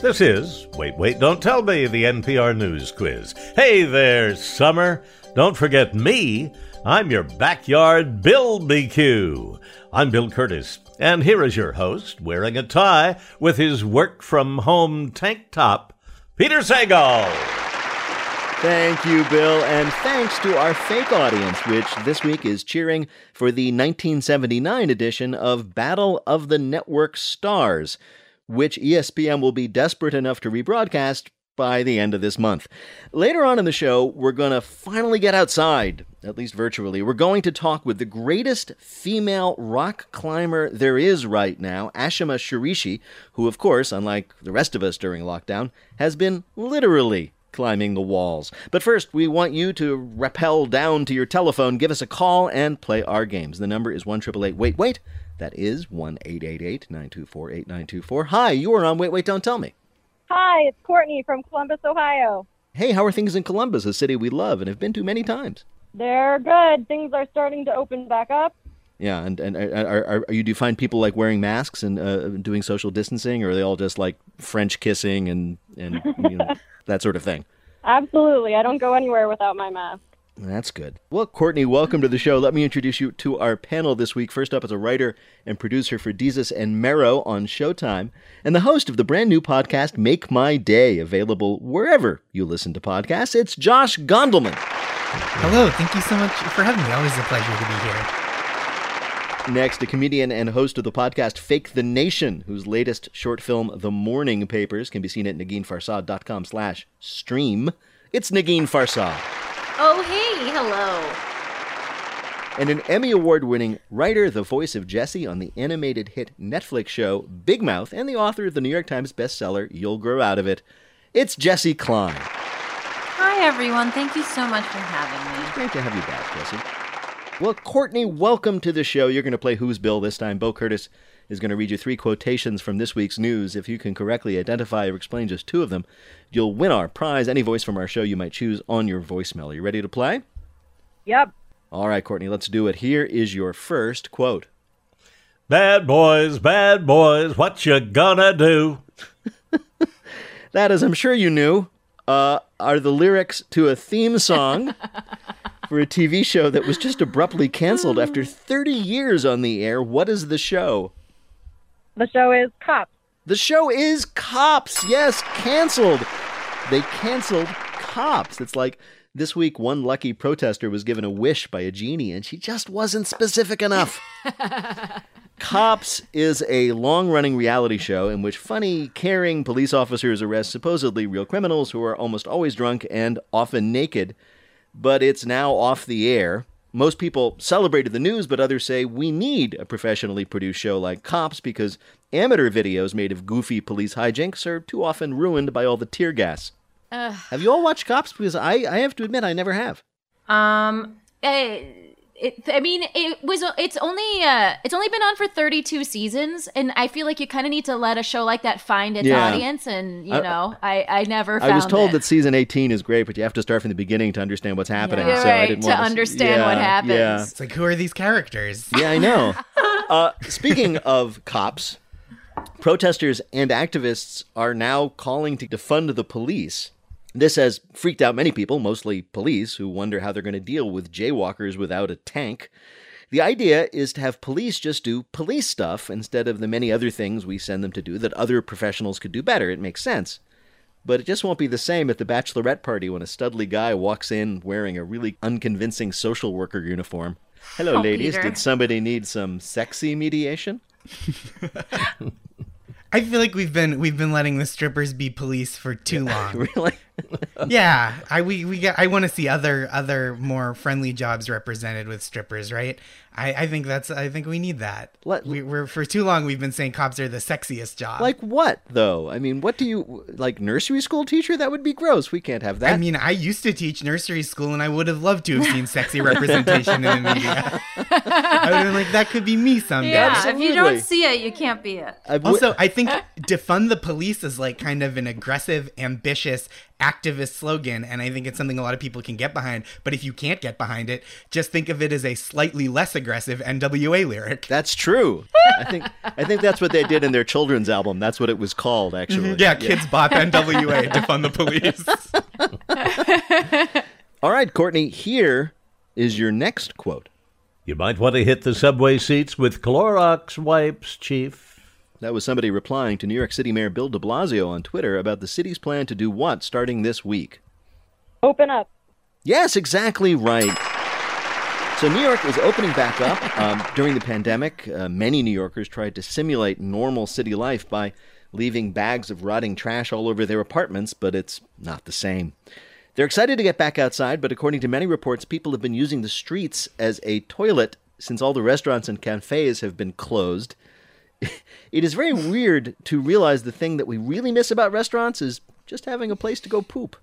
this is Wait, Wait, Don't Tell Me, the NPR News Quiz. Hey there, Summer. Don't forget me. I'm your backyard Bill BQ. I'm Bill Kurtis, and here is your host, wearing a tie with his work from home tank top, Peter Sagal. Thank you, Bill, and thanks to our fake audience, which this week is cheering for the 1979 edition of Battle of the Network Stars, which ESPN will be desperate enough to rebroadcast by the end of this month. Later on in the show, we're going to finally get outside, at least virtually. We're going to talk with the greatest female rock climber there is right now, Ashima Shiraishi, who, of course, unlike the rest of us during lockdown, has been literally climbing the walls. But first, we want you to rappel down to your telephone, give us a call, and play our games. The number is 1 Wait, wait. That is 1 924 8924. Hi, you are on Wait, Wait, Don't Tell Me. Hi, it's Courtney from Columbus, Ohio. Hey, how are things in Columbus, a city we love and have been to many times? They're good. Things are starting to open back up. Yeah, and and are, are, are you do you find people like wearing masks and uh, doing social distancing, or are they all just like French kissing and and you know, that sort of thing? Absolutely. I don't go anywhere without my mask. That's good. Well, Courtney, welcome to the show. Let me introduce you to our panel this week. First up is a writer and producer for Desus and Mero on Showtime, and the host of the brand new podcast Make My Day, available wherever you listen to podcasts. It's Josh Gondelman. Hello, thank you so much for having me. Always a pleasure to be here. Next, a comedian and host of the podcast Fake the Nation, whose latest short film, The Morning Papers, can be seen at NeginFarsad.com slash stream. It's Negin Farsad. Oh, hey, hello. And an Emmy Award winning writer, the voice of Jessi on the animated hit Netflix show Big Mouth, and the author of the New York Times bestseller You'll Grow Out of It, it's Jessi Klein. Hi, everyone. Thank you so much for having me. Great to have you back, Jessi. Well, Courtney, welcome to the show. You're going to play Who's Bill this time. Bo Kurtis is going to read you three quotations from this week's news. If you can correctly identify or explain just two of them, you'll win our prize. Any voice from our show you might choose on your voicemail. Are you ready to play? Yep. All right, Courtney, let's do it. Here is your first quote. Bad boys, bad boys, what you gonna do? that, as I'm sure you knew, uh, are the lyrics to a theme song for a TV show that was just abruptly canceled after 30 years on the air. What is the show? The show is Cops. The show is Cops. Yes, canceled. They canceled Cops. It's like this week one lucky protester was given a wish by a genie and she just wasn't specific enough. Cops is a long running reality show in which funny, caring police officers arrest supposedly real criminals who are almost always drunk and often naked but it's now off the air. Most people celebrated the news, but others say we need a professionally produced show like Cops because amateur videos made of goofy police hijinks are too often ruined by all the tear gas. Uh, have you all watched Cops? Because I, I have to admit, I never have. Um, uh, it, I mean, it was. It's only. Uh, it's only been on for thirty-two seasons, and I feel like you kind of need to let a show like that find its yeah. audience. And you I, know, I, I never. I was told it. that season eighteen is great, but you have to start from the beginning to understand what's happening. Yeah. So right, I didn't want to want understand yeah, what happens. Yeah. It's like, who are these characters? Yeah, I know. uh, speaking of cops, protesters and activists are now calling to defund the police. This has freaked out many people, mostly police, who wonder how they're going to deal with jaywalkers without a tank. The idea is to have police just do police stuff instead of the many other things we send them to do that other professionals could do better. It makes sense. But it just won't be the same at the bachelorette party when a studly guy walks in wearing a really unconvincing social worker uniform. Hello, oh, ladies. Peter. Did somebody need some sexy mediation? I feel like we've been we've been letting the strippers be police for too long. really? yeah, I we we got, I want to see other other more friendly jobs represented with strippers, right? I, I think that's I think we need that. Let- we, we're for too long we've been saying cops are the sexiest job. Like what though? I mean, what do you like nursery school teacher? That would be gross. We can't have that. I mean, I used to teach nursery school, and I would have loved to have seen sexy representation in the media. I would have been like, that could be me someday. Yeah, if you don't see it, you can't be it. I w- Also, I think defund the police is like kind of an aggressive, ambitious, activist slogan, and I think it's something a lot of people can get behind. But if you can't get behind it, just think of it as a slightly less aggressive NWA lyric. that's true. I think I think that's what they did in their children's album. That's what it was called, mm-hmm. actually. Yeah, Kidz Bop NWA, defund the police. All right, Courtney. Here is your next quote. You might want to hit the subway seats with Clorox wipes, Chief. That was somebody replying to New York City Mayor Bill de Blasio on Twitter about the city's plan to do what starting this week. Open up. Yes, exactly right. So New York is opening back up. Um, during the pandemic, uh, many New Yorkers tried to simulate normal city life by leaving bags of rotting trash all over their apartments, but it's not the same. They're excited to get back outside, but according to many reports, people have been using the streets as a toilet since all the restaurants and cafes have been closed. It is very weird to realize the thing that we really miss about restaurants is just having a place to go poop.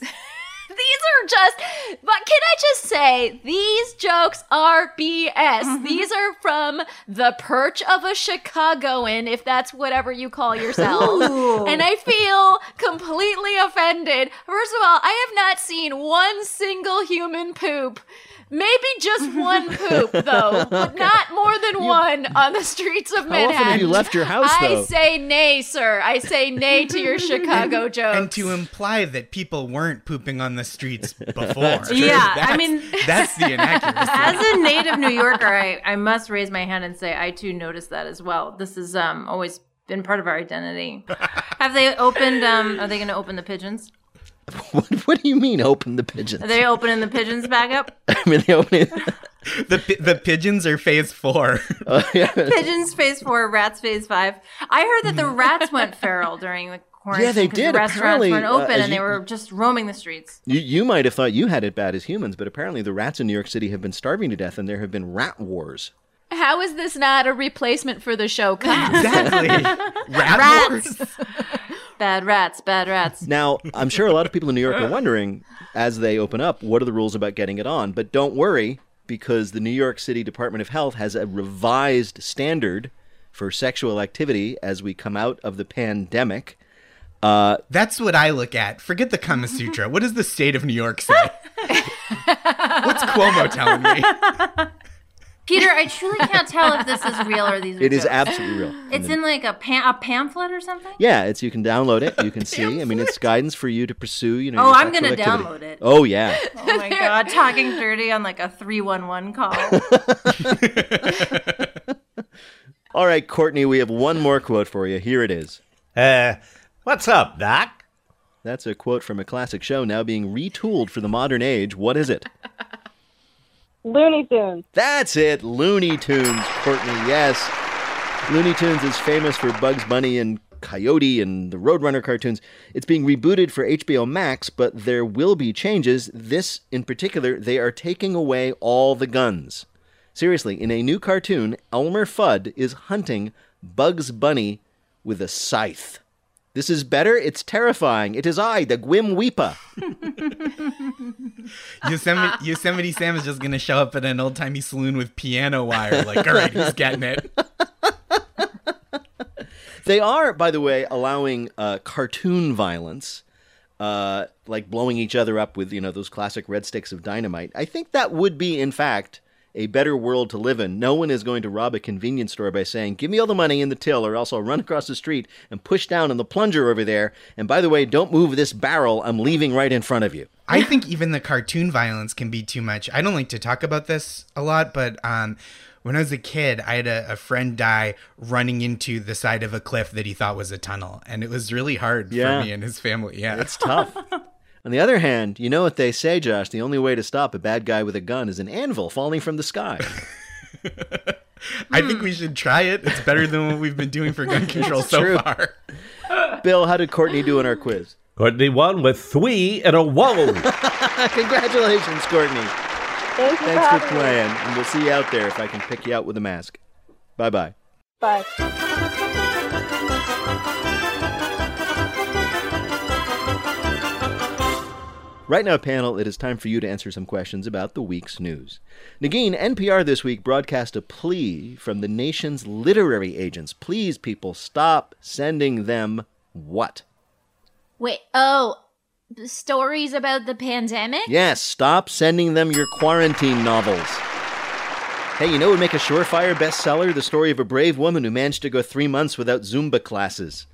These are just, but can I just say, these jokes are BS. Mm-hmm. These are from the perch of a Chicagoan, if that's whatever you call yourself. and I feel completely offended. First of all, I have not seen one single human poop. Maybe just one poop, though, but not more than one on the streets of How Manhattan. often have you left your house, I though? say nay, sir. I say nay to your Chicago jokes. and to imply that people weren't pooping on the streets before. Yeah, I mean- that's the inaccuracy. As a native New Yorker, I, I must raise my hand and say I too noticed that as well. This has um, always been part of our identity. Have they opened? Um, are they going to open the pigeons? What, what do you mean open the pigeons? Are they opening the pigeons back up? I mean, they open it. the pi- the pigeons are phase four. Pigeons phase four, rats phase five. I heard that the rats went feral during the quarantine. Yeah, they did. The restaurants Apparently, weren't uh, open as and they were just roaming the streets. You, you might have thought you had it bad as humans, but apparently the rats in New York City have been starving to death and there have been rat wars. How is this not a replacement for the show Cops? exactly. Rat Rats. wars. Bad rats, bad rats. Now, I'm sure a lot of people in New York are wondering, as they open up, what are the rules about getting it on? But don't worry, because the New York City Department of Health has a revised standard for sexual activity as we come out of the pandemic. Uh, That's what I look at. Forget the Kama Sutra. What does the state of New York say? What's Cuomo telling me? Peter, I truly can't tell if this is real or these are It is jokes. absolutely real. It's in like a, pam- a pamphlet or something? Yeah, it's you can download it. You can see. I mean, it's guidance for you to pursue. You know. Oh, I'm gonna activity. download it. Oh yeah. Oh my god, talking dirty on like a 311 call. All right, Courtney, we have one more quote for you. Here it is. Uh, what's up, Doc? That's a quote from a classic show now being retooled for the modern age. What is it? Looney Tunes. That's it, Looney Tunes, Courtney. Yes. Looney Tunes is famous for Bugs Bunny and Coyote and the Roadrunner cartoons. It's being rebooted for HBO Max, but there will be changes. This, in particular, they are taking away all the guns. Seriously, in a new cartoon, Elmer Fudd is hunting Bugs Bunny with a scythe. This is better. It's terrifying. It is I, the Gwim Weepa. Yosemite, Yosemite Sam is just gonna show up at an old timey saloon with piano wire. Like, all right, he's getting it. They are, by the way, allowing uh, cartoon violence, uh, like blowing each other up with you know those classic red sticks of dynamite. I think that would be, in fact, a better world to live in. No one is going to rob a convenience store by saying, "Give me all the money in the till, or else I'll run across the street and push down on the plunger over there." And by the way, don't move this barrel. I'm leaving right in front of you. I think even the cartoon violence can be too much. I don't like to talk about this a lot, but um, when I was a kid, I had a, a friend die running into the side of a cliff that he thought was a tunnel, and it was really hard Yeah. for me and his family. Yeah, It's tough. On the other hand, you know what they say, Josh? The only way to stop a bad guy with a gun is an anvil falling from the sky. I think we should try it. It's better than what we've been doing for gun control so true. far. Bill, how did Courtney do in our quiz? Courtney won with three and a row. Congratulations, Courtney. Thank you Thanks for for having me. playing. And we'll see you out there if I can pick you out with a mask. Bye bye bye. Right now, panel, it is time for you to answer some questions about the week's news. Negin, NPR this week broadcast a plea from the nation's literary agents. Please, people, stop sending them what? Wait, oh, the stories about the pandemic? Yes, stop sending them your quarantine novels. Hey, you know what would make a surefire bestseller? The story of a brave woman who managed to go three months without Zumba classes.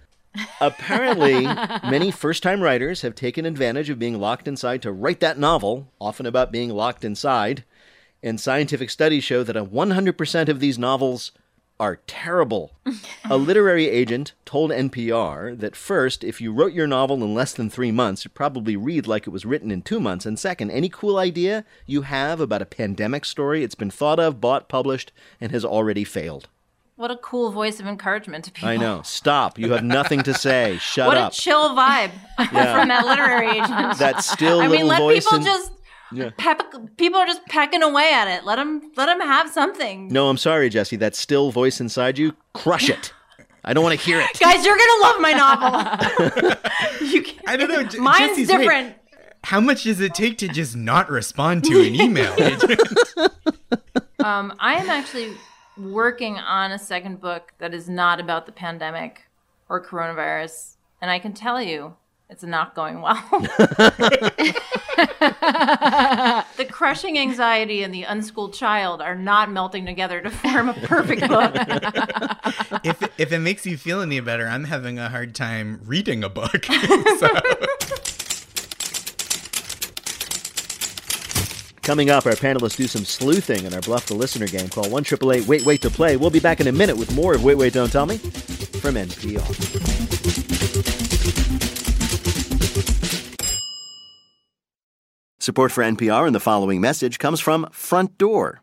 Apparently, many first time writers have taken advantage of being locked inside to write that novel, often about being locked inside. And scientific studies show that a 100% of these novels are terrible. a literary agent told NPR that first, if you wrote your novel in less than three months, it'd probably read like it was written in two months. And second, any cool idea you have about a pandemic story, it's been thought of, bought, published, and has already failed. What a cool voice of encouragement to people. I know. Stop. You have nothing to say. Shut What up. What a chill vibe from that literary agent. that still I little mean, let people in- just Yeah. peck, people are just pecking away at it. Let them let them have something. No, I'm sorry, Jessi. That still voice inside you, crush it. I don't want to hear it. Guys, you're gonna love my novel. you can't. I don't know. J- Mine's Jessi's right. different. How much does it take to just not respond to an email? Um, I am actually working on a second book that is not about the pandemic or coronavirus, and I can tell you it's not going well. the crushing anxiety and the unschooled child are not melting together to form a perfect book. if if it makes you feel any better, I'm having a hard time reading a book. so. Coming up, our panelists do some sleuthing in our Bluff the Listener game. Call 1 Wait Wait to play. We'll be back in a minute with more of Wait Wait Don't Tell Me from NPR. Support for NPR and the following message comes from Front Door.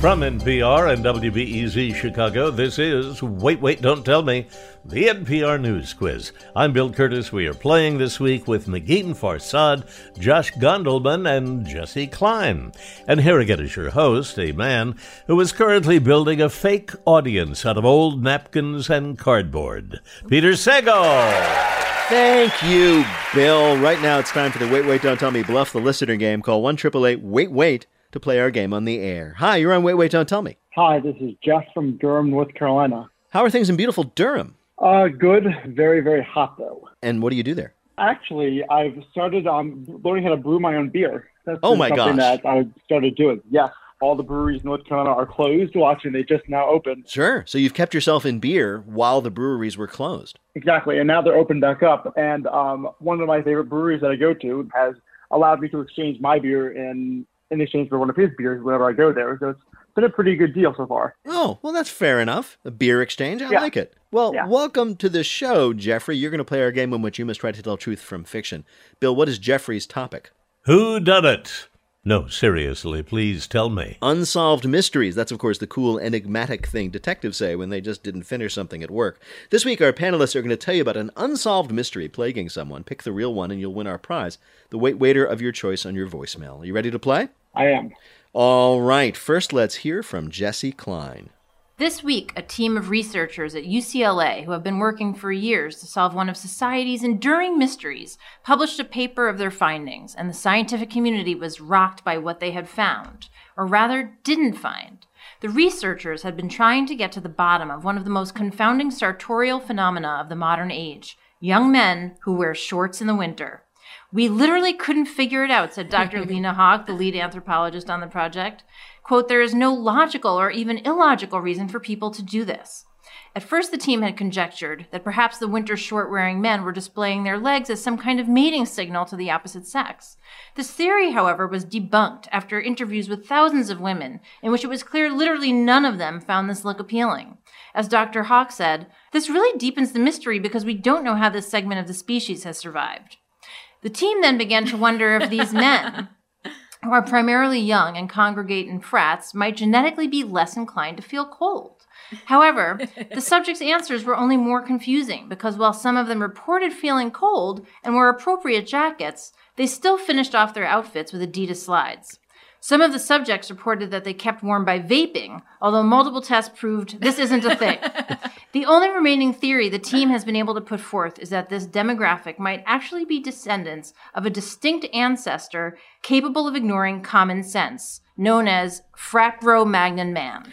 From NPR and WBEZ Chicago, this is Wait, Wait, Don't Tell Me, the NPR News Quiz. I'm Bill Kurtis. We are playing this week with Negin Farsad, Josh Gondelman, and Jesse Klein. And here again is your host, a man who is currently building a fake audience out of old napkins and cardboard, Peter Sagal. Thank you, Bill. Right now it's time for the Wait, Wait, Don't Tell Me Bluff the Listener game. Call 1 Wait, Wait to play our game on the air. Hi, you're on Wait, Wait, Don't Tell Me. Hi, this is Jeff from Durham, North Carolina. How are things in beautiful Durham? Uh, good. Very, very hot though. And what do you do there? Actually, I've started um, learning how to brew my own beer. That's Oh my something gosh. that I started doing. Yes, all the breweries in North Carolina are closed. Watching, they just now opened. Sure. So you've kept yourself in beer while the breweries were closed. Exactly, and now they're opened back up. And um, one of my favorite breweries that I go to has allowed me to exchange my beer in in exchange for one of his beers whenever I go there. So it's been a pretty good deal so far. Oh, well, that's fair enough. A beer exchange. I Yeah. like it. Well, Yeah. welcome to the show, Jeffrey. You're going to play our game in which you must try to tell truth from fiction. Bill, what is Jeffrey's topic? Who done it? No, seriously, please tell me. Unsolved mysteries. That's, of course, the cool, enigmatic thing detectives say when they just didn't finish something at work. This week, our panelists are going to tell you about an unsolved mystery plaguing someone. Pick the real one, and you'll win our prize the wait waiter of your choice on your voicemail. Are you ready to play? I am. All right. First, let's hear from Jessi Klein. This week, a team of researchers at UCLA who have been working for years to solve one of society's enduring mysteries published a paper of their findings, and the scientific community was rocked by what they had found, or rather, didn't find. The researchers had been trying to get to the bottom of one of the most confounding sartorial phenomena of the modern age young men who wear shorts in the winter. We literally couldn't figure it out, said Dr. Lena Hogg, the lead anthropologist on the project. Quote, there is no logical or even illogical reason for people to do this. At first, the team had conjectured that perhaps the winter short wearing men were displaying their legs as some kind of mating signal to the opposite sex. This theory, however, was debunked after interviews with thousands of women, in which it was clear literally none of them found this look appealing. As Dr. Hawk said, this really deepens the mystery because we don't know how this segment of the species has survived. The team then began to wonder if these men, who are primarily young and congregate in frats, might genetically be less inclined to feel cold. However, the subjects' answers were only more confusing because while some of them reported feeling cold and wore appropriate jackets, they still finished off their outfits with Adidas slides. Some of the subjects reported that they kept warm by vaping, although multiple tests proved this isn't a thing. the only remaining theory the team has been able to put forth is that this demographic might actually be descendants of a distinct ancestor capable of ignoring common sense, known as frat bro magnon man.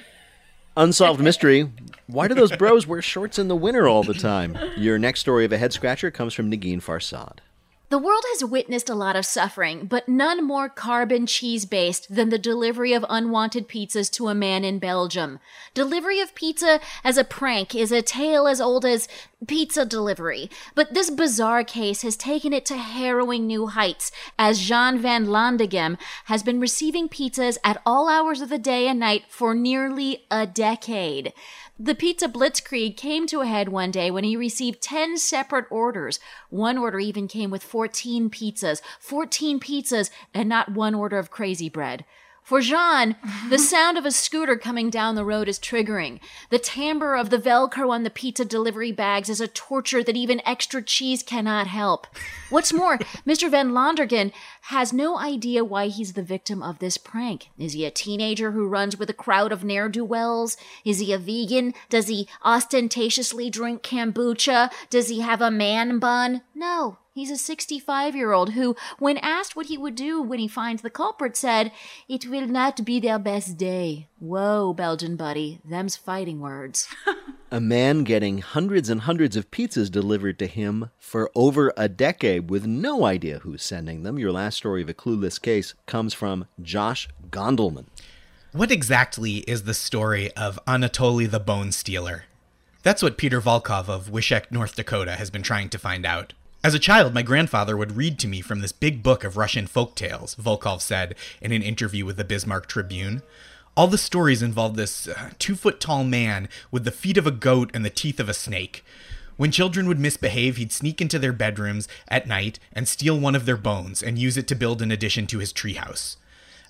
Unsolved mystery. Why do those bros wear shorts in the winter all the time? Your next story of a head scratcher comes from Negin Farsad. The world has witnessed a lot of suffering, but none more carbon cheese based than the delivery of unwanted pizzas to a man in Belgium. Delivery of pizza as a prank is a tale as old as pizza delivery, but this bizarre case has taken it to harrowing new heights as Jean van Landeghem has been receiving pizzas at all hours of the day and night for nearly a decade. The pizza blitzkrieg came to a head one day when he received 10 separate orders. One order even came with 14 pizzas. 14 pizzas and not one order of crazy bread. For Jean, the sound of a scooter coming down the road is triggering. The timbre of the Velcro on the pizza delivery bags is a torture that even extra cheese cannot help. What's more, Mr. Van Landeghem has no idea why he's the victim of this prank. Is he a teenager who runs with a crowd of ne'er do wells? Is he a vegan? Does he ostentatiously drink kombucha? Does he have a man bun? No. He's a 65 year old who, when asked what he would do when he finds the culprit, said, It will not be their best day. Whoa, Belgian buddy, them's fighting words. a man getting hundreds and hundreds of pizzas delivered to him for over a decade with no idea who's sending them. Your last story of a clueless case comes from Josh Gondelman. What exactly is the story of Anatoly the Bone Stealer? That's what Peter Volkov of Wishek, North Dakota has been trying to find out. As a child, my grandfather would read to me from this big book of Russian folk tales, Volkov said in an interview with the Bismarck Tribune. All the stories involved this uh, two foot tall man with the feet of a goat and the teeth of a snake. When children would misbehave, he'd sneak into their bedrooms at night and steal one of their bones and use it to build an addition to his treehouse.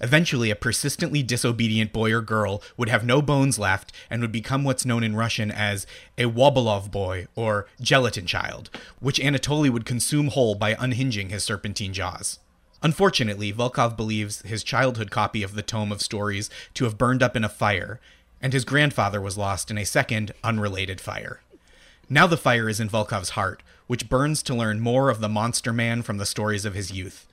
Eventually, a persistently disobedient boy or girl would have no bones left and would become what's known in Russian as a Wobolov boy or gelatin child, which Anatoly would consume whole by unhinging his serpentine jaws. Unfortunately, Volkov believes his childhood copy of the Tome of Stories to have burned up in a fire, and his grandfather was lost in a second, unrelated fire. Now the fire is in Volkov's heart, which burns to learn more of the monster man from the stories of his youth.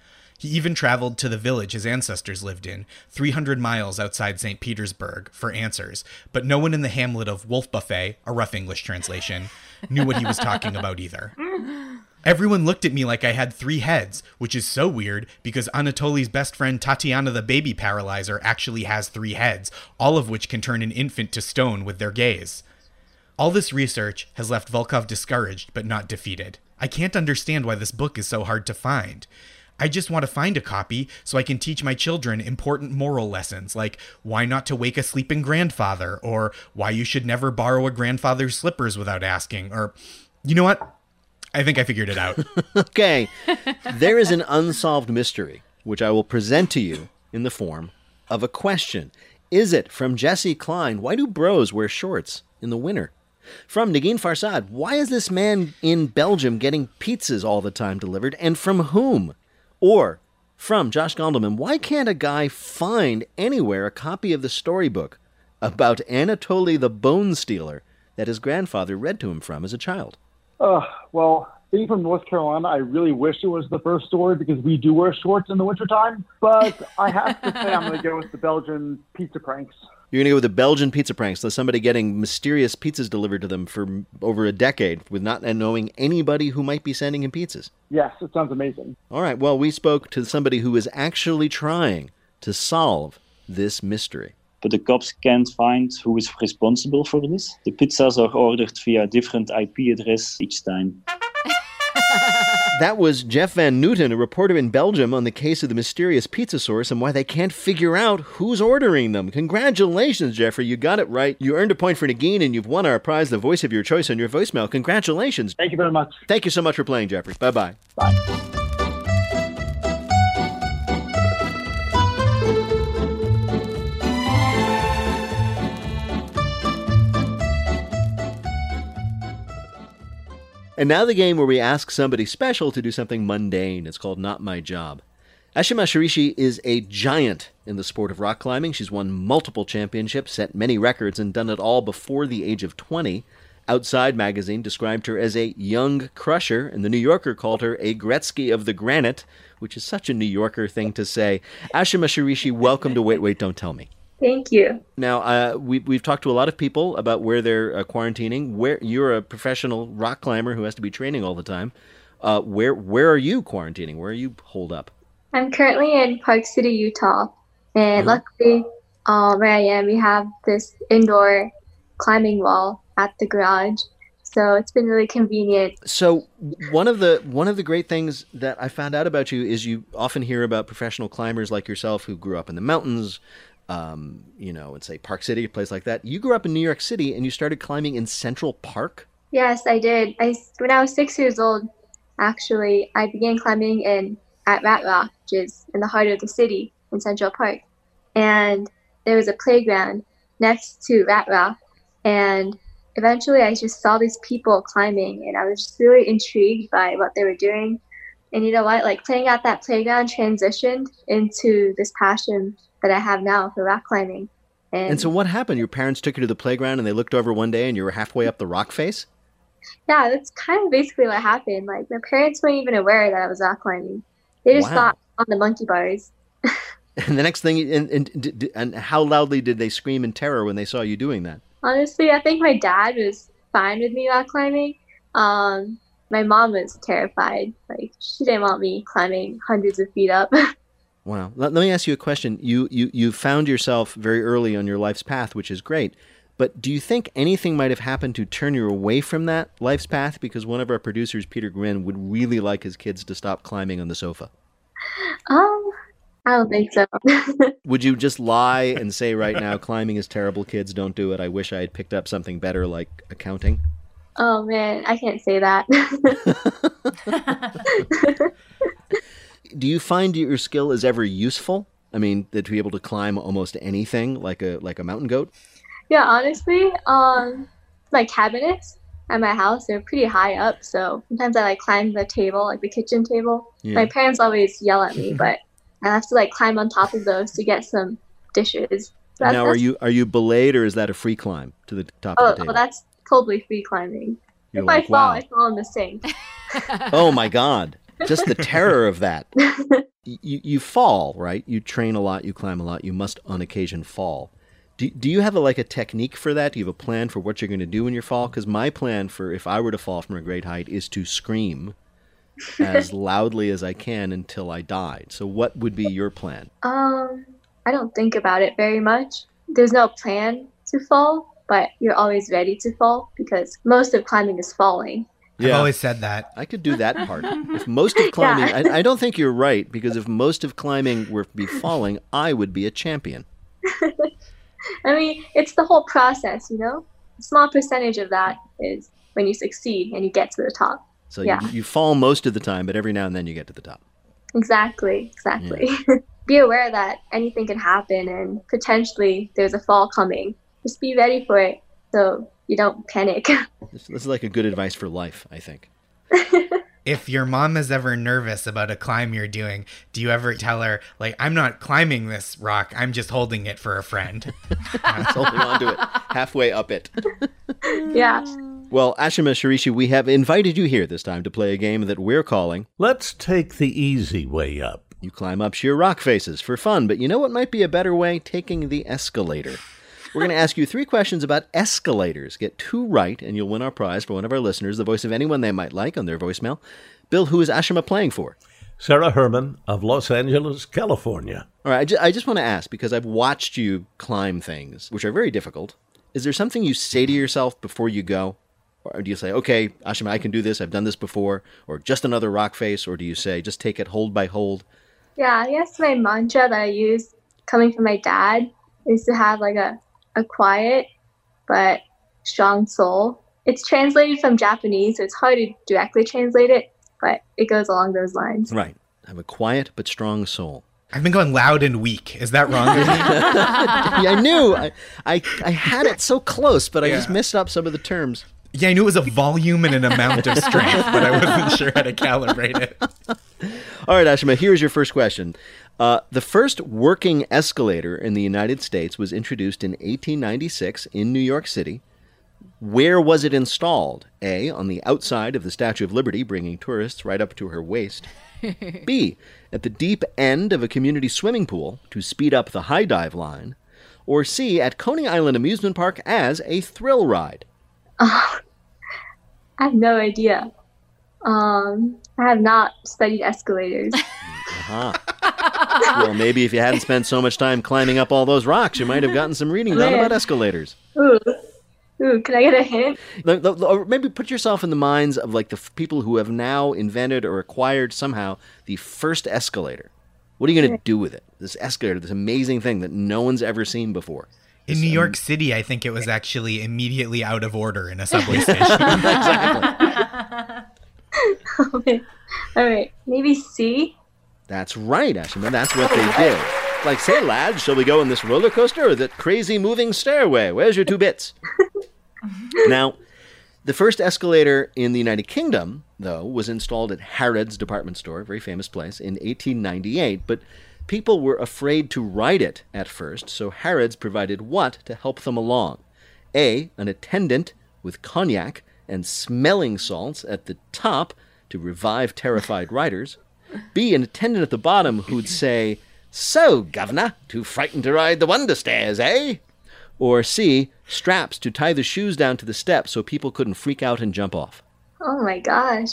He even traveled to the village his ancestors lived in, 300 miles outside St. Petersburg, for answers, but no one in the hamlet of Wolf Buffet, a rough English translation, knew what he was talking about either. Everyone looked at me like I had three heads, which is so weird because Anatoly's best friend Tatiana the baby paralyzer actually has three heads, all of which can turn an infant to stone with their gaze. All this research has left Volkov discouraged but not defeated. I can't understand why this book is so hard to find. I just want to find a copy so I can teach my children important moral lessons like why not to wake a sleeping grandfather or why you should never borrow a grandfather's slippers without asking or you know what? I think I figured it out. okay. There is an unsolved mystery which I will present to you in the form of a question. Is it from Jessi Klein? Why do bros wear shorts in the winter? From Negin Farsad, why is this man in Belgium getting pizzas all the time delivered, and from whom? Or from Josh Gondelman, why can't a guy find anywhere a copy of the storybook about Anatoly the Bone Stealer that his grandfather read to him from as a child? Uh, well, being from North Carolina, I really wish it was the first story because we do wear shorts in the wintertime. But I have to say I'm going to go with the Belgian pizza pranks. You're going to go with the Belgian pizza pranks. So somebody getting mysterious pizzas delivered to them for over a decade with not knowing anybody who might be sending him pizzas. Yes, it sounds amazing. All right. Well, we spoke to somebody who is actually trying to solve this mystery. but the cops can't find who is responsible for this. The pizzas are ordered via different IP address each time. That was Jeff Van Newton, a reporter in Belgium, on the case of the mysterious pizza source and why they can't figure out who's ordering them. Congratulations, Jeffrey. You got it right. You earned a point for Negin, and you've won our prize, the voice of your choice on your voicemail. Congratulations. Thank you very much. Thank you so much for playing, Jeffrey. Bye bye bye. And now the game where we ask somebody special to do something mundane. It's called Not My Job. Ashima Shiraishi is a giant in the sport of rock climbing. She's won multiple championships, set many records, and done it all before the age of 20. Outside magazine described her as a young crusher, and the New Yorker called her a Gretzky of the granite, which is such a New Yorker thing to say. Ashima Shiraishi, welcome to Wait, Wait, Don't Tell Me. Thank you. Now, uh, we, we've talked to a lot of people about where they're uh, quarantining. Where you're a professional rock climber who has to be training all the time. Uh, where where are you quarantining? Where are you holed up? I'm currently in Park City, Utah, and Mhm. luckily, uh, where I am, we have this indoor climbing wall at the garage, so it's been really convenient. So one of the one of the great things that I found out about you is you often hear about professional climbers like yourself who grew up in the mountains, um, you know, and say Park City, a place like that. You grew up in New York City and you started climbing in Central Park. Yes, I did. I when I was six years old, actually, I began climbing in at Rat Rock, which is in the heart of the city in Central Park, and there was a playground next to Rat Rock, and eventually I just saw these people climbing, and I was just really intrigued by what they were doing. And you know what? Like playing at that playground transitioned into this passion that I have now for rock climbing. And so what happened? Your parents took you to the playground and they looked over one day and you were halfway up the rock face? Yeah, that's kind of basically what happened. Like my parents weren't even aware that I was rock climbing. They just Wow. thought on the monkey bars. And the next thing, and, and, and how loudly did they scream in terror when they saw you doing that? Honestly, I think my dad was fine with me rock climbing. Um, my mom was terrified. Like she didn't want me climbing hundreds of feet up. Wow. Let, let me ask you a question. You, you you found yourself very early on your life's path, which is great. But do you think anything might have happened to turn you away from that life's path? Because one of our producers, Peter Gwinn, would really like his kids to stop climbing on the sofa. um, I don't think so. Would you just lie and say right now, climbing is terrible, kids, don't do it? I wish I had picked up something better like accounting. Oh man, I can't say that. Do you find your skill is ever useful? I mean, that to be able to climb almost anything like a like a mountain goat? yeah, honestly, um, my cabinets at my house they're pretty high up, so sometimes I like climb the table, like the kitchen table. Yeah. My parents always yell at me, but I have to like climb on top of those to get some dishes. That's- now, are you are you belayed or is that a free climb to the top Oh, of the oh, table? that's totally free climbing. You're if like, I fall, wow. I fall in the sink. oh my god! Just the terror of that. You you fall right. You train a lot. You climb a lot. You must on occasion fall. Do, do you have a, like a technique for that? Do you have a plan for what you're going to do when you fall? Because my plan for if I were to fall from a great height is to scream as loudly as I can until I died. So what would be your plan? Um, I don't think about it very much. There's no plan to fall, but you're always ready to fall because most of climbing is falling. I've always said that. I could do that part. If most of climbing, Yeah. I, I don't think you're right because if most of climbing were to be falling, I would be a champion. I mean, it's the whole process, you know? A small percentage of that is when you succeed and you get to the top. So Yeah. you, you fall most of the time, but every now and then you get to the top. Exactly, exactly. be aware that anything can happen and potentially there's a fall coming. Just be ready for it so you don't panic. This, this is like a good advice for life, I think. If your mom is ever nervous about a climb you're doing, do you ever tell her, like, I'm not climbing this rock, I'm just holding it for a friend? It's holding on to it, halfway up it. yeah. Well, Ashima Shiraishi, we have invited you here this time to play a game that we're calling Let's take the easy way up. You Climb Up Sheer Rock Faces for fun, but you know what might be a better way? Taking the escalator. We're going to ask you three questions about escalators. Get two right, and you'll win our prize for one of our listeners, the voice of anyone they might like on their voicemail. Bill, who is Ashima playing for? Sarah Herman of Los Angeles, California. All right, I just, I just want to ask because I've watched you climb things, which are very difficult. Is there something you say to yourself before you go? Or do you say, okay, Ashima, I can do this, I've done this before, or just another rock face, or do you say, just take it hold by hold? Yeah, I guess my mantra that I use coming from my dad is to have like a, a quiet but strong soul. It's translated from Japanese, so it's hard to directly translate it, but it goes along those lines. Right. I have a quiet but strong soul. I've been going loud and weak. Is that wrong? yeah, I knew. I, I, I had it so close, but I Yeah. just messed up some of the terms. yeah, I knew it was a volume and an amount of strength, but I wasn't sure how to calibrate it. All right, Ashima, here's your first question. Uh, the first working escalator in the United States was introduced in 1896 in New York City. Where was it installed? A. On the outside of the Statue of Liberty, bringing tourists right up to her waist. B. At the deep end of a community swimming pool to speed up the high dive line. Or C. At Coney Island Amusement Park as a thrill ride. Oh, I have no idea. Um, I have not studied escalators. Uh-huh. Well, maybe if you hadn't spent so much time climbing up all those rocks, you might have gotten some reading done about escalators. Ooh, ooh, can I get a hint? The- the- the- or maybe put yourself in the minds of like the f- people who have now invented or acquired somehow the first escalator. What are you going to do with it? This escalator, this amazing thing that no one's ever seen before. In New York City, I think it was actually immediately out of order in a subway station. Okay, all right, maybe C. That's right, Ashima. That's what they did. Like, say, lads, shall we go in this roller coaster or that crazy moving stairway? Where's your two bits? now, the first escalator in the United Kingdom, though, was installed at Harrods department store, a very famous place, in 1898. But people were afraid to ride it at first, so Harrods provided what to help them along? A. An attendant with cognac and smelling salts at the top to revive terrified riders. B. An attendant at the bottom who'd say, So, governor, too frightened to ride the wonder stairs, eh? Or C. Straps to tie the shoes down to the steps so people couldn't freak out and jump off. Oh my gosh.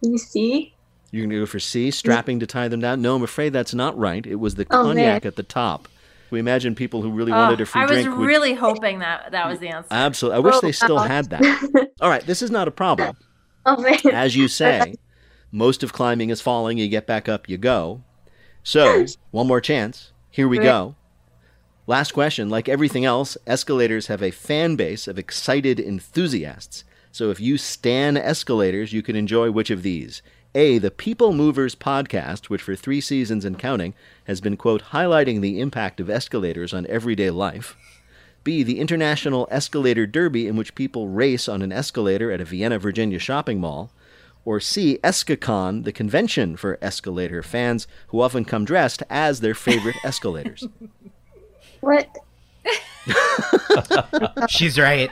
You see? You're going to go for C, strapping to tie them down? No, I'm afraid that's not right. It was the Oh, cognac man. at the top. We imagine people who really Oh, wanted a free drink. I was drink would really hoping that that was the answer. Absolutely. I wish Oh, they still wow. had that. All right, this is not a problem. Oh man. As you say, most of climbing is falling. You get back up, you go. So, one more chance. Here we go. Last question. Like everything else, escalators have a fan base of excited enthusiasts. So, if you stan escalators, you can enjoy which of these? A, the People Movers podcast, which for three seasons and counting has been, quote, highlighting the impact of escalators on everyday life. B, the International Escalator Derby, in which people race on an escalator at a Vienna, Virginia shopping mall. Or C, Escacon, the convention for escalator fans who often come dressed as their favorite escalators. What? She's right.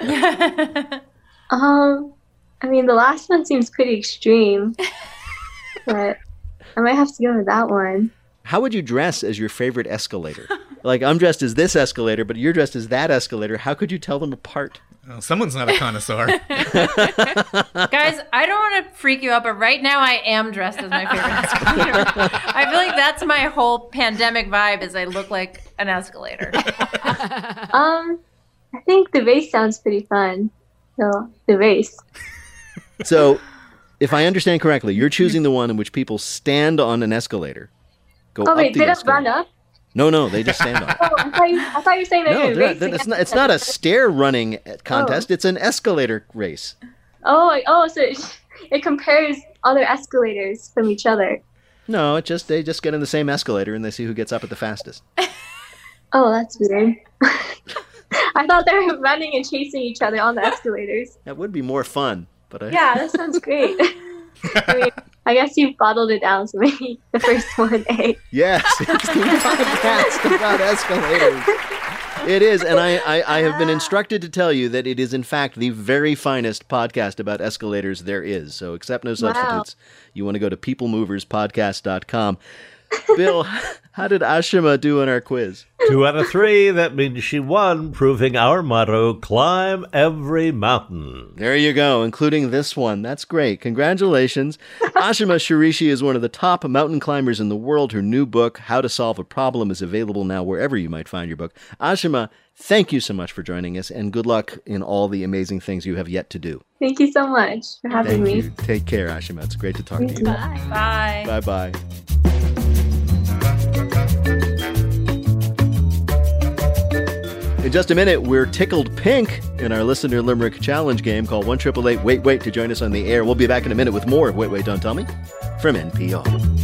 Um, I mean, the last one seems pretty extreme, but I might have to go with that one. How would you dress as your favorite escalator? Like, I'm dressed as this escalator, but you're dressed as that escalator. How could you tell them apart? Oh, someone's not a connoisseur. Guys, I don't want to freak you out, but right now I am dressed as my favorite escalator. I feel like that's my whole pandemic vibe is I look like an escalator. Um, I think the race sounds pretty fun. So the race. So, if I understand correctly, you're choosing the one in which people stand on an escalator, go Oh up wait, the they don't escalator. run up. No, no, they just stand on it. Oh, I thought you, I thought you were saying that No, you're they're it's not. It's not a stair running contest. Oh. It's an escalator race. Oh, oh, so it, it compares other escalators from each other. No, it just they just get in the same escalator and they see who gets up at the fastest. Oh, that's weird. I thought they were running and chasing each other on the escalators. That would be more fun, but I, Yeah, that sounds great. I, mean, I guess you bottled it down, so me. the first one, eh? yes, it's the podcast about escalators. It is, and I, I, I have been instructed to tell you that it is in fact the very finest podcast about escalators there is. So accept no Wow. substitutes. You want to go to peoplemoverspodcast.com. Bill, how did Ashima do in our quiz? Two out of three. That means she won, proving our motto climb every mountain. There you go, including this one. That's great. Congratulations. Ashima Shiraishi is one of the top mountain climbers in the world. Her new book, How to Solve a Problem, is available now wherever you might find your book. Ashima, thank you so much for joining us, and good luck in all the amazing things you have yet to do. Thank you so much for having Thank me. you. Take care, Ashima. It's great to talk to you. Bye. Bye bye. bye. In just a minute, we're tickled pink in our listener limerick challenge game called One Triple Eight Wait Wait to join us on the air. We'll be back in a minute with more of Wait Wait Don't Tell Me from NPR.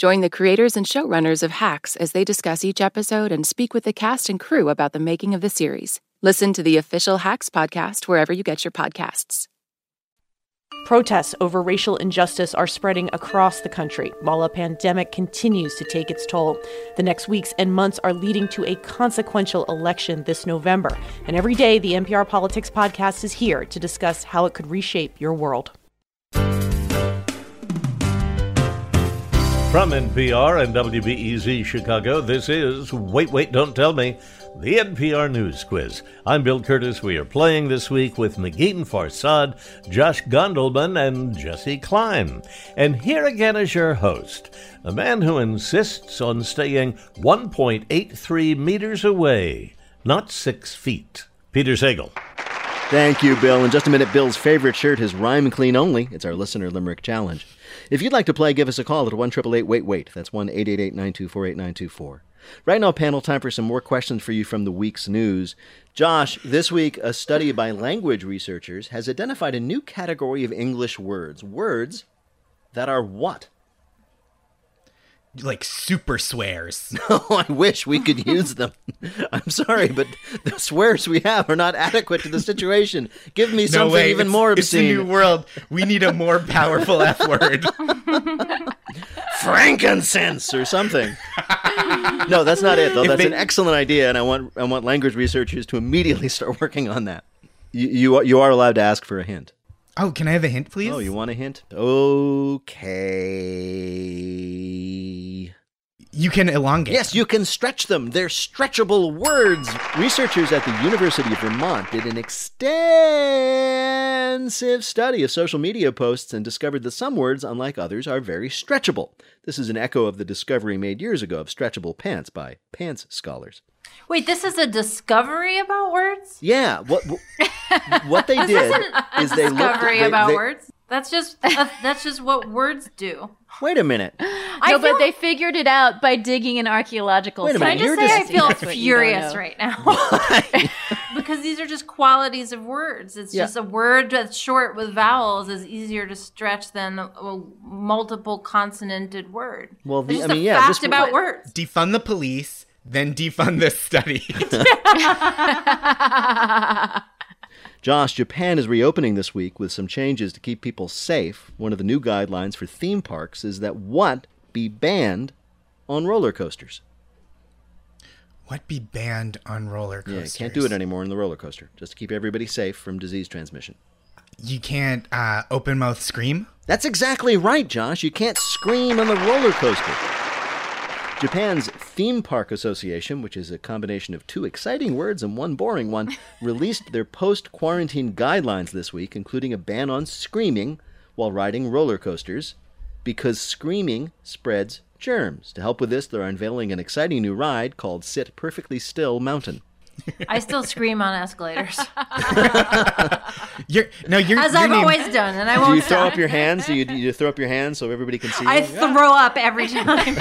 Join the creators and showrunners of Hacks as they discuss each episode and speak with the cast and crew about the making of the series. Listen to the official Hacks podcast wherever you get your podcasts. Protests over racial injustice are spreading across the country while a pandemic continues to take its toll. The next weeks and months are leading to a consequential election this November. And every day, the NPR Politics Podcast is here to discuss how it could reshape your world. From NPR and WBEZ Chicago, this is Wait, Wait, Don't Tell Me, the NPR News Quiz. I'm Bill Kurtis. We are playing this week with Negin Farsad, Josh Gondelman, and Jessi Klein. And here again is your host, a man who insists on staying 1.83 meters away, not six feet. Peter Sagal. Thank you, Bill. In just a minute, Bill's favorite shirt is Rhyme Clean Only. It's our listener limerick challenge. If you'd like to play, give us a call at 1 Wait Wait. That's 1 888 924 8924. Right now, panel, time for some more questions for you from the week's news. Josh, this week, a study by language researchers has identified a new category of English words. Words that are what? Like super swears. Oh, I wish we could use them. I'm sorry, but the swears we have are not adequate to the situation. Give me No something way. even it's, more It's a new world. We need a more powerful F word. frankincense or something. no, that's not it though. If That's they- an excellent idea, and I want I want language researchers to immediately start working on that. You you are, you are allowed to ask for a hint. Oh, can I have a hint, please? Oh, you want a hint? Okay. You can elongate. Yes, you can stretch them. They're stretchable words. Researchers at the University of Vermont did an extensive study of social media posts and discovered that some words, unlike others, are very stretchable. This is an echo of the discovery made years ago of stretchable pants by pants scholars. Wait, this is a discovery about words? Yeah, what what they This did isn't a they looked discovery they- about they- words. That's just uh, that's just what words do. Wait a minute. I no, feel- but they figured it out by digging in archaeological Wait a Can I minute, just you're say I feel That's what you don't furious right now? because these are just qualities of words. It's Yeah. just a word that's short with vowels is easier to stretch than a, a multiple consonanted word. Well, the, just I mean, a yeah, fact this about words. Defund the police, then defund this study. Josh, Japan is reopening this week with some changes to keep people safe. One of the new guidelines for theme parks is that what be banned on roller coasters. what be banned on roller Yeah, coasters? you can't do it anymore on the roller coaster, just to keep everybody safe from disease transmission. You can't uh, open mouth scream. That's exactly right, Josh. You can't scream on the roller coaster. Japan's Theme Park Association, which is a combination of two exciting words and one boring one, released their post quarantine guidelines this week, including a ban on screaming while riding roller coasters because screaming spreads germs. To help with this, they're unveiling an exciting new ride called Sit Perfectly Still Mountain. I still scream on escalators. You're no, you're As your I've name- always done, and I Do won't Do you throw stop. up your hands? Do you, do you throw up your hands so everybody can see you? I throw up every time.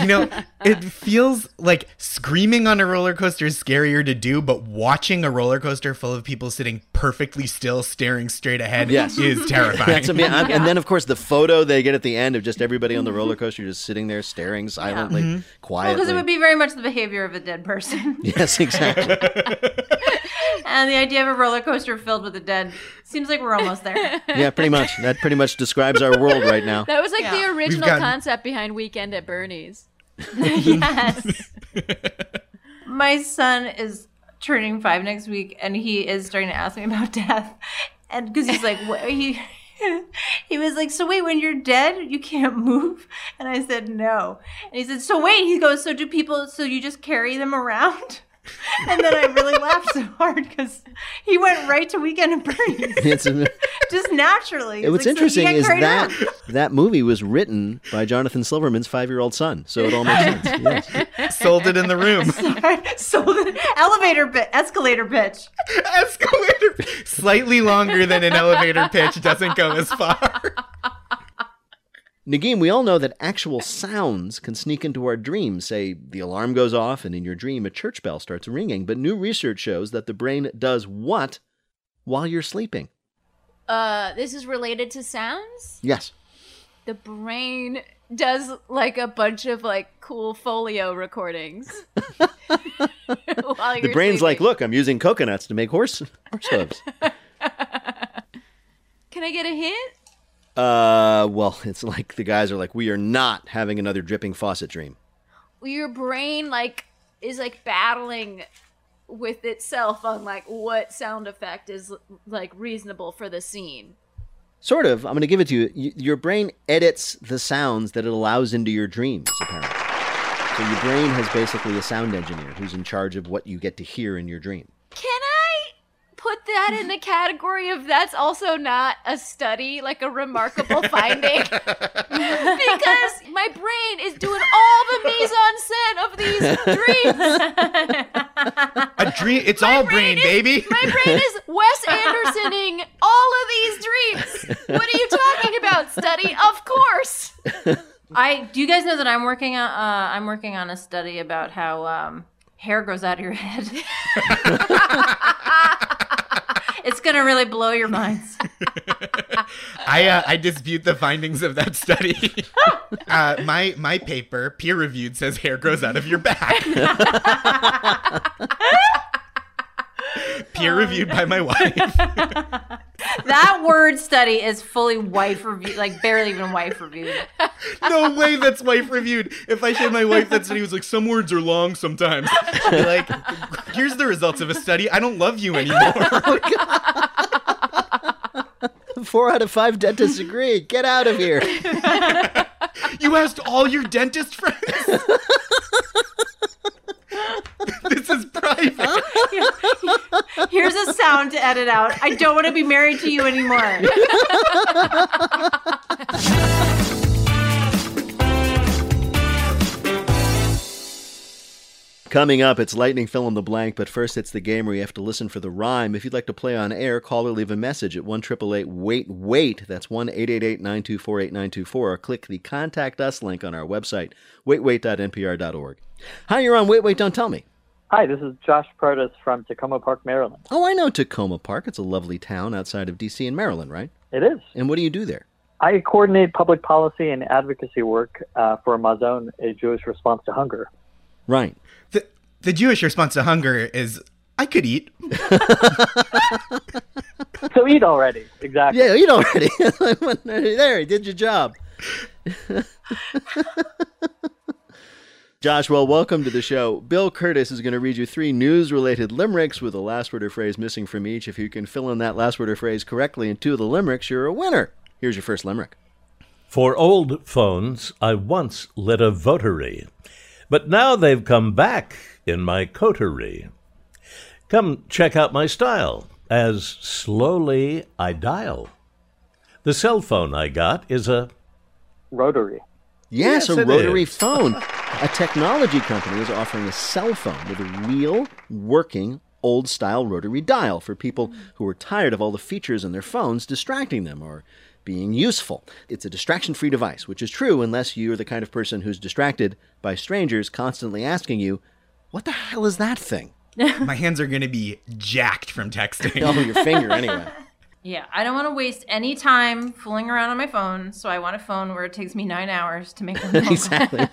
You know, it feels like screaming on a roller coaster is scarier to do, but watching a roller coaster full of people sitting perfectly still, staring straight ahead, Yes. is terrifying. That's I mean, And then, of course, the photo they get at the end of just everybody on the roller coaster just sitting there staring silently, Mm-hmm. Quietly. because it would be very much the behavior of a dead person. Yes, exactly. and the idea of a roller coaster filled with the dead seems like we're almost there. yeah, pretty much. That pretty much describes our world right now. That was like the original gotten- concept behind Weekend at Bernie's. yes. My son is turning five next week, and he is starting to ask me about death, and because he's like, what, he. He was like, So wait, when you're dead, you can't move? And I said, No. And he said, So wait, he goes, So do people, so you just carry them around? And then I really laughed so hard because he went right to Weekend at Bernie's just naturally. He's what's like, interesting get is that around." that movie was written by Jonathan Silverman's five-year-old son, so it all makes sense. Yes. Sold it in the room. so the elevator bit, escalator pitch. Escalator slightly longer than an elevator pitch doesn't go as far. Negin, we all know that actual sounds can sneak into our dreams. Say the alarm goes off, and in your dream a church bell starts ringing. But new research shows that the brain does what while you're sleeping? Uh, this is related to sounds. Yes. The brain does like a bunch of like cool foley recordings. while the brain's like, look, I'm using coconuts to make horse horse hooves. Can I get a hint? Uh, well, it's like the guys are like, we are not having another dripping faucet dream. Your brain like is like battling with itself on like what sound effect is like reasonable for the scene. Sort of. I'm going to give it to you. Y- Your brain edits the sounds that it allows into your dreams, apparently. So your brain has basically a sound engineer who's in charge of what you get to hear in your dream. Can I put that in the category of that's also not a study, like a remarkable finding? because my brain is doing all the mise en scène of these dreams. A dream. It's all brain, baby. My brain is Wes Andersoning all of these dreams. What are you talking about? Study? Of course. I do you guys know that I'm working on uh, I'm working on a study about how um, hair grows out of your head. it's gonna really blow your minds. I uh, I dispute the findings of that study. uh, my my paper, peer reviewed, says hair grows out of your back. peer reviewed by my um, wife. that word study is fully wife reviewed, like barely even wife reviewed. No way that's wife reviewed. If I showed my wife that study, it was like some words are long sometimes. Like, here's the results of a study. I don't love you anymore. Four out of five dentists agree. Get out of here. you asked all your dentist friends. this is private. Here's a sound to edit out. I don't want to be married to you anymore. Coming up, it's lightning fill in the blank, but first it's the game where you have to listen for the rhyme. If you'd like to play on air, call or leave a message at 1 wait wait. That's 1 924 8924 or click the contact us link on our website, waitwait.npr.org. Hi, you're on Wait Wait Don't Tell Me. Hi, this is Josh Protas from Takoma Park, Maryland. Oh, I know Takoma Park. It's a lovely town outside of D.C. in Maryland, right? It is. And what do you do there? I coordinate public policy and advocacy work uh, for Mazon, a Jewish response to hunger. Right. The, the Jewish response to hunger is, I could eat. so eat already. Exactly. Yeah, eat already. there, you did your job. Josh, well, welcome to the show. Bill Kurtis is going to read you three news related limericks with a last word or phrase missing from each. If you can fill in that last word or phrase correctly in two of the limericks, you're a winner. Here's your first limerick For old phones, I once lit a votary, but now they've come back in my coterie. Come check out my style as slowly I dial. The cell phone I got is a Rotary. Yes, Yes, a rotary is. phone. a technology company is offering a cell phone with a real, working, old style rotary dial for people who are tired of all the features in their phones distracting them or being useful. It's a distraction free device, which is true unless you're the kind of person who's distracted by strangers constantly asking you, What the hell is that thing? My hands are going to be jacked from texting. Oh, your finger, anyway. Yeah, I don't want to waste any time fooling around on my phone, so I want a phone where it takes me nine hours to make one phone call. exactly.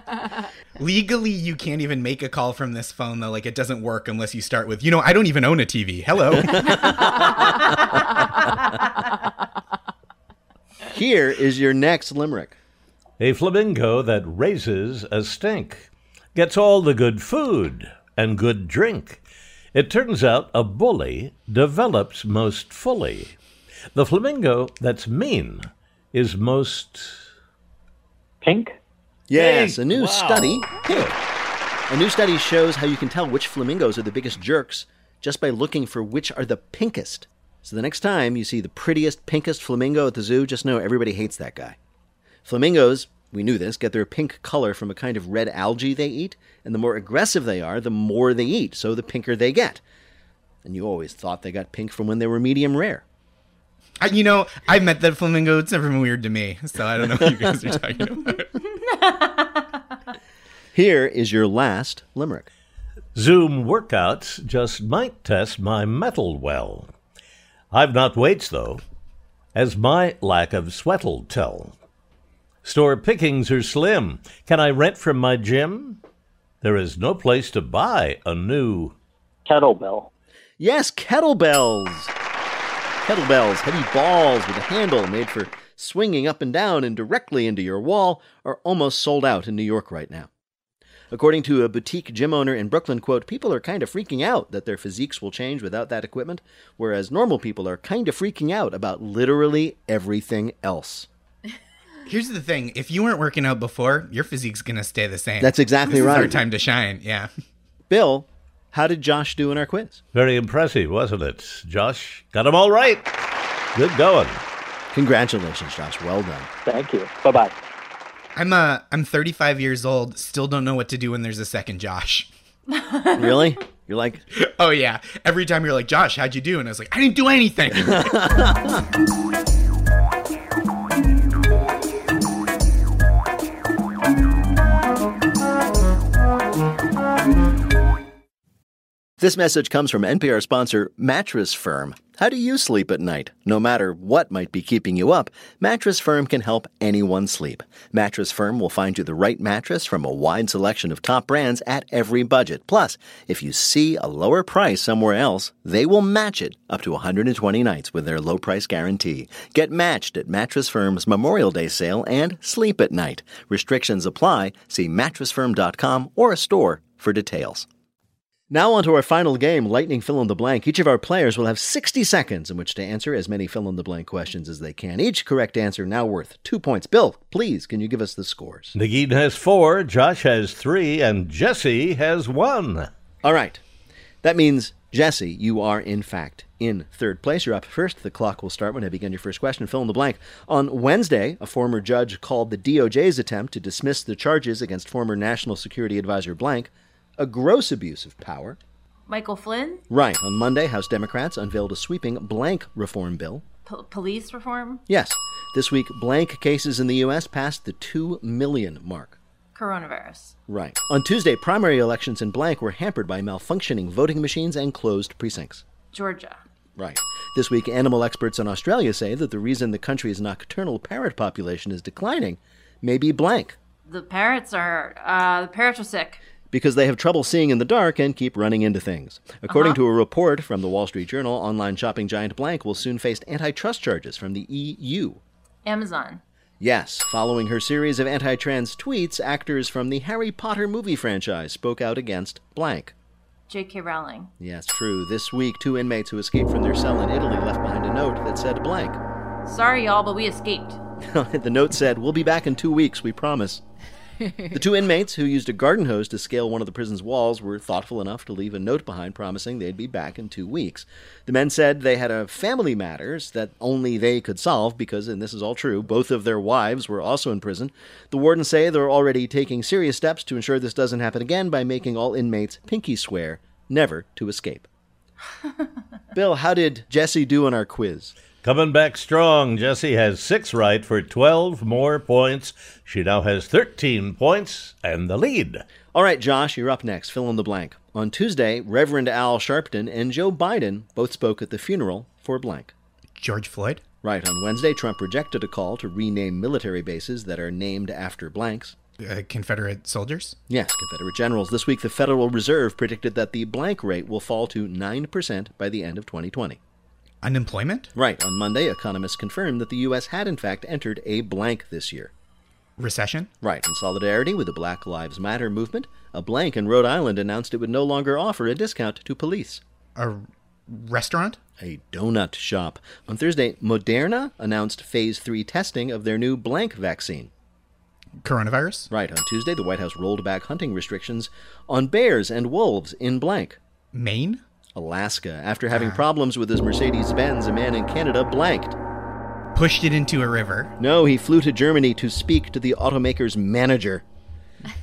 Legally, you can't even make a call from this phone, though. Like, it doesn't work unless you start with, you know, I don't even own a TV. Hello. Here is your next limerick. A flamingo that raises a stink gets all the good food and good drink. It turns out a bully develops most fully. The flamingo that's mean is most Pink? Yes, Hey, a new wow. study. Pink. A new study shows how you can tell which flamingos are the biggest jerks just by looking for which are the pinkest. So the next time you see the prettiest, pinkest flamingo at the zoo, just know everybody hates that guy. Flamingos, we knew this, get their pink color from a kind of red algae they eat, and the more aggressive they are, the more they eat, so the pinker they get. And you always thought they got pink from when they were medium rare. I, you know, I met that flamingo. It's never been weird to me. So I don't know what you guys are talking about. Here is your last limerick. Zoom workouts just might test my metal well. I've not weights, though, as my lack of sweat'll tell. Store pickings are slim. Can I rent from my gym? There is no place to buy a new. Kettlebell. Yes, kettlebells. Kettlebells, heavy balls with a handle made for swinging up and down and directly into your wall, are almost sold out in New York right now. According to a boutique gym owner in Brooklyn, quote, people are kind of freaking out that their physiques will change without that equipment, whereas normal people are kind of freaking out about literally everything else. Here's the thing if you weren't working out before, your physique's going to stay the same. That's exactly This is our time to shine. Yeah. Bill, how did Josh do in our quiz? Very impressive, wasn't it? Josh got 'em all right. Good going. Congratulations, Josh. Well done. Thank you. Bye bye. I'm uh I'm 35 years old, still don't know what to do when there's a second Josh. Really? You're like, Oh yeah. Every time you're like, "Josh, how'd you do?" and I was like, "I didn't do anything." This message comes from NPR sponsor Mattress Firm. How do you sleep at night? No matter what might be keeping you up, Mattress Firm can help anyone sleep. Mattress Firm will find you the right mattress from a wide selection of top brands at every budget. Plus, if you see a lower price somewhere else, they will match it up to 120 nights with their low price guarantee. Get matched at Mattress Firm's Memorial Day sale and sleep at night. Restrictions apply. See mattressfirm.com or a store for details. Now, on to our final game, Lightning Fill in the Blank. Each of our players will have 60 seconds in which to answer as many fill in the blank questions as they can. Each correct answer now worth two points. Bill, please, can you give us the scores? Negin has four, Josh has three, and Jessi has one. All right. That means, Jessi, you are in fact in third place. You're up first. The clock will start when I begin your first question. Fill in the blank. On Wednesday, a former judge called the DOJ's attempt to dismiss the charges against former National Security Advisor Blank a gross abuse of power. Michael Flynn, Right. On Monday, House Democrats unveiled a sweeping blank reform bill. P- police reform, Yes. This week, blank cases in the U.S. passed the 2 million mark. coronavirus. Right. On Tuesday, primary elections in blank were hampered by malfunctioning voting machines and closed precincts. Georgia. Right. This week, animal experts in Australia say that the reason the country's nocturnal parrot population is declining may be blank, The parrots are, uh, the parrots are sick. Because they have trouble seeing in the dark and keep running into things. According Uh-huh. to a report from the Wall Street Journal, online shopping giant Blank will soon face antitrust charges from the EU. Amazon. Yes, following her series of anti trans tweets, actors from the Harry Potter movie franchise spoke out against Blank. J.K. Rowling. Yes, true. This week, two inmates who escaped from their cell in Italy left behind a note that said Blank. Sorry, y'all, but we escaped. the note said, We'll be back in two weeks, we promise. The two inmates who used a garden hose to scale one of the prison's walls were thoughtful enough to leave a note behind promising they'd be back in two weeks. The men said they had a family matters that only they could solve because, and this is all true, both of their wives were also in prison. The wardens say they're already taking serious steps to ensure this doesn't happen again by making all inmates pinky swear never to escape. Bill, how did Jessi do on our quiz? Coming back strong, Jessi has six right for 12 more points. She now has 13 points and the lead. All right, Josh, you're up next. Fill in the blank. On Tuesday, Reverend Al Sharpton and Joe Biden both spoke at the funeral for blank. George Floyd? Right. On Wednesday, Trump rejected a call to rename military bases that are named after blanks. Uh, Confederate soldiers? Yes, Confederate generals. This week, the Federal Reserve predicted that the blank rate will fall to 9% by the end of 2020. Unemployment? Right. On Monday, economists confirmed that the U.S. had, in fact, entered a blank this year. Recession? Right. In solidarity with the Black Lives Matter movement, a blank in Rhode Island announced it would no longer offer a discount to police. A restaurant? A donut shop. On Thursday, Moderna announced phase three testing of their new blank vaccine. Coronavirus? Right. On Tuesday, the White House rolled back hunting restrictions on bears and wolves in blank. Maine? Alaska. After having ah. problems with his Mercedes Benz, a man in Canada blanked. Pushed it into a river. No, he flew to Germany to speak to the automaker's manager.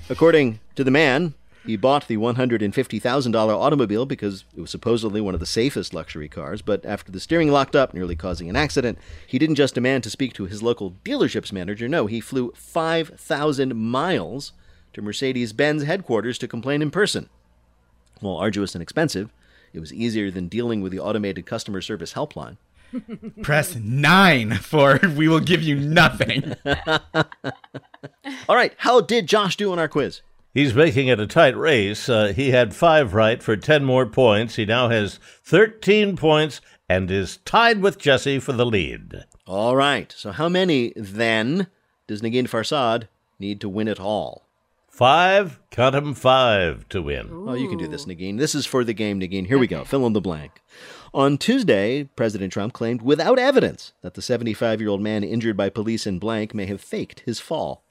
According to the man, he bought the $150,000 automobile because it was supposedly one of the safest luxury cars, but after the steering locked up, nearly causing an accident, he didn't just demand to speak to his local dealership's manager. No, he flew 5,000 miles to Mercedes Benz headquarters to complain in person. While arduous and expensive, it was easier than dealing with the automated customer service helpline. Press 9 for we will give you nothing. All right, how did Josh do on our quiz? He's making it a tight race. Uh, he had five right for 10 more points. He now has 13 points and is tied with Jessi for the lead. All right, so how many then does Negin Farsad need to win it all? Five, cut him five to win. Oh, you can do this, Negin. This is for the game, Negin. Here we go. Fill in the blank. On Tuesday, President Trump claimed without evidence that the 75 year old man injured by police in blank may have faked his fall.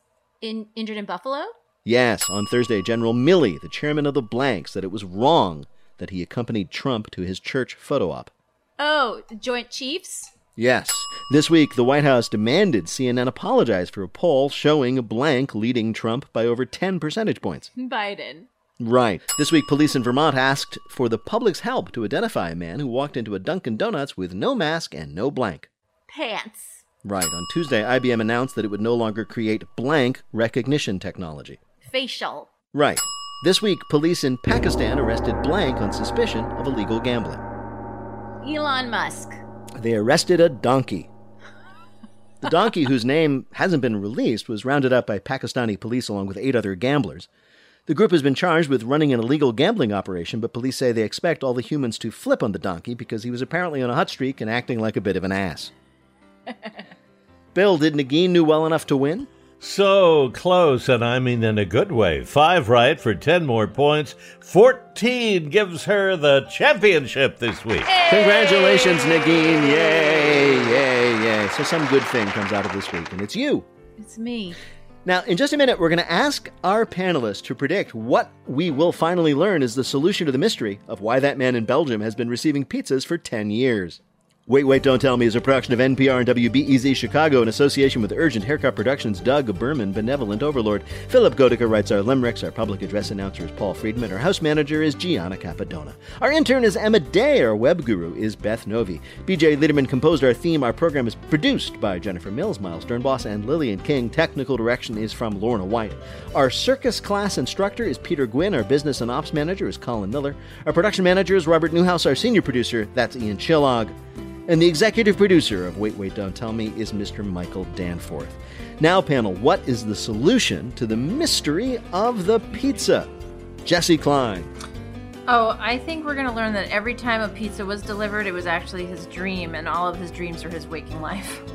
In injured in Buffalo? Yes, on Thursday, General Milley, the chairman of the blank, said it was wrong that he accompanied Trump to his church photo op. Oh, Joint Chiefs? Yes. This week, the White House demanded CNN apologize for a poll showing blank leading Trump by over 10 percentage points. Biden. Right. This week, police in Vermont asked for the public's help to identify a man who walked into a Dunkin' Donuts with no mask and no blank. Pants. Right. On Tuesday, IBM announced that it would no longer create blank recognition technology. Facial. Right. This week, police in Pakistan arrested blank on suspicion of illegal gambling. Elon Musk. They arrested a donkey. The donkey, whose name hasn't been released, was rounded up by Pakistani police along with eight other gamblers. The group has been charged with running an illegal gambling operation, but police say they expect all the humans to flip on the donkey because he was apparently on a hot streak and acting like a bit of an ass. Bill, did Negin knew well enough to win? So close, and I mean in a good way. Five right for 10 more points. 14 gives her the championship this week. Congratulations, Negin. Yay, yay, yay. So some good thing comes out of this week, and it's you. It's me. Now, in just a minute, we're going to ask our panelists to predict what we will finally learn is the solution to the mystery of why that man in Belgium has been receiving pizzas for 10 years. Wait, Wait, Don't Tell Me is a production of NPR and WBEZ Chicago in association with Urgent Haircut Productions, Doug Berman, Benevolent Overlord. Philipp Goedicke writes our limericks. Our public address announcer is Paul Friedman. Our house manager is Gianna Capadona. Our intern is Emma Day. Our web guru is Beth Novey. BJ Leiderman composed our theme. Our program is produced by Jennifer Mills, Miles Sternboss, and Lillian King. Technical direction is from Lorna White. Our circus class instructor is Peter Gwinn. Our business and ops manager is Colin Miller. Our production manager is Robert Newhouse. Our senior producer, that's Ian Chillag. And the executive producer of Wait, Wait, Don't Tell Me is Mr. Michael Danforth. Now, panel, what is the solution to the mystery of the pizza? Jessi Klein. Oh, I think we're going to learn that every time a pizza was delivered, it was actually his dream, and all of his dreams are his waking life.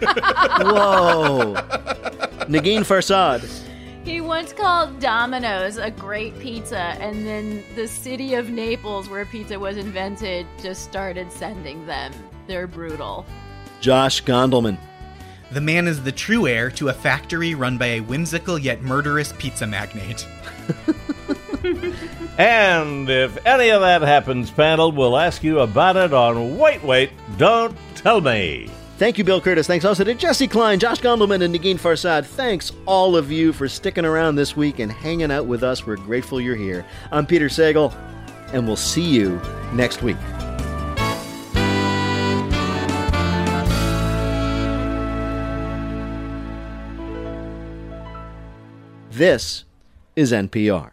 Whoa. Negin Farsad. He once called Domino's a great pizza, and then the city of Naples, where pizza was invented, just started sending them. They're brutal. Josh Gondelman. The man is the true heir to a factory run by a whimsical yet murderous pizza magnate. And if any of that happens, panel, we'll ask you about it on Wait, Wait, Don't Tell Me. Thank you, Bill Kurtis. Thanks also to Jessi Klein, Josh Gondelman, and Negin Farsad. Thanks, all of you, for sticking around this week and hanging out with us. We're grateful you're here. I'm Peter Sagal, and we'll see you next week. This is NPR.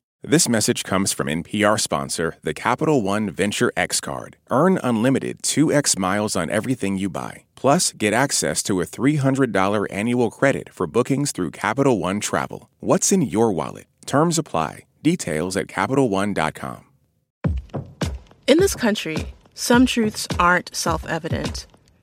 This message comes from NPR sponsor, the Capital One Venture X Card. Earn unlimited 2x miles on everything you buy. Plus, get access to a $300 annual credit for bookings through Capital One Travel. What's in your wallet? Terms apply. Details at CapitalOne.com. In this country, some truths aren't self evident.